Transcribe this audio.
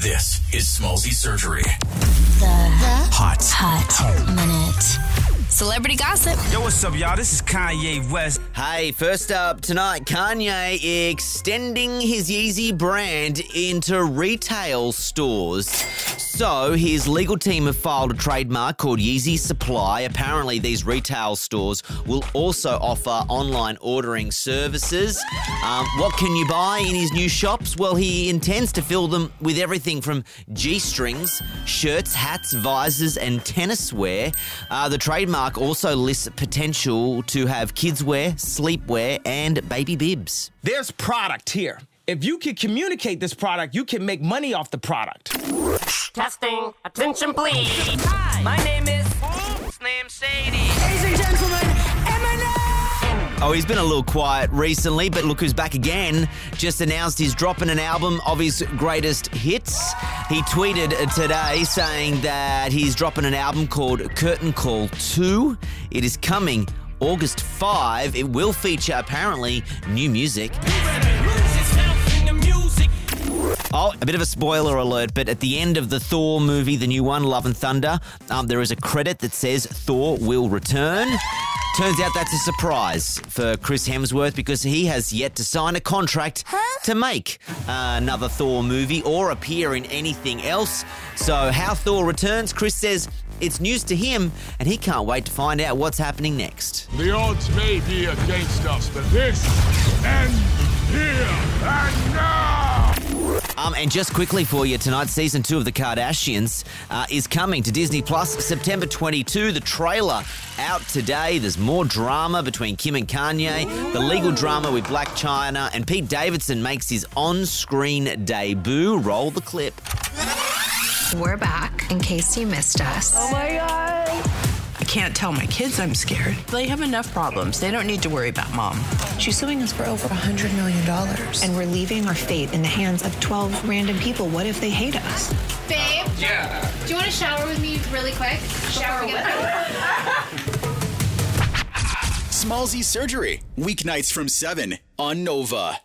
This is Smallzy Surgery. The hot Hot. Hot Minute. Celebrity gossip. Yo, what's up, y'all? This is Kanye West. Hey, first up tonight, Kanye extending his Yeezy brand into retail stores. So, his legal team have filed a trademark called Yeezy Supply. Apparently, these retail stores will also offer online ordering services. Um, what can you buy in his new shops? Well, he intends to fill them with everything from G strings, shirts, hats, visors, and tennis wear. Uh, the trademark also lists potential to have kids wear, sleepwear, and baby bibs. There's product here. If you can communicate this product, you can make money off the product. Testing. Attention, please. Hi, my name is Slim Shady. Ladies and gentlemen, Eminem. Oh, he's been a little quiet recently, but look who's back again. Just announced he's dropping an album of his greatest hits. He tweeted today saying that he's dropping an album called Curtain Call 2. It is coming August 5. It will feature apparently new music. Oh, a bit of a spoiler alert, but at the end of the Thor movie, the new one, Love and Thunder, um, there is a credit that says Thor will return. Turns out that's a surprise for Chris Hemsworth because he has yet to sign a contract to make uh, another Thor movie or appear in anything else. So, how Thor returns, Chris says it's news to him and he can't wait to find out what's happening next. The odds may be against us, but this ends here and now! Um, and just quickly for you tonight, season two of The Kardashians uh, is coming to Disney Plus September 22. The trailer out today. There's more drama between Kim and Kanye, the legal drama with Blac Chyna, and Pete Davidson makes his on screen debut. Roll the clip. We're back in case you missed us. Oh my God. I can't tell my kids I'm scared. They have enough problems. They don't need to worry about mom. She's suing us for over a $100 million. And we're leaving our fate in the hands of 12 random people. What if they hate us? Babe? Yeah. Do you want to shower with me really quick? Shower with Smallzy Surgery. Weeknights from 7 on Nova.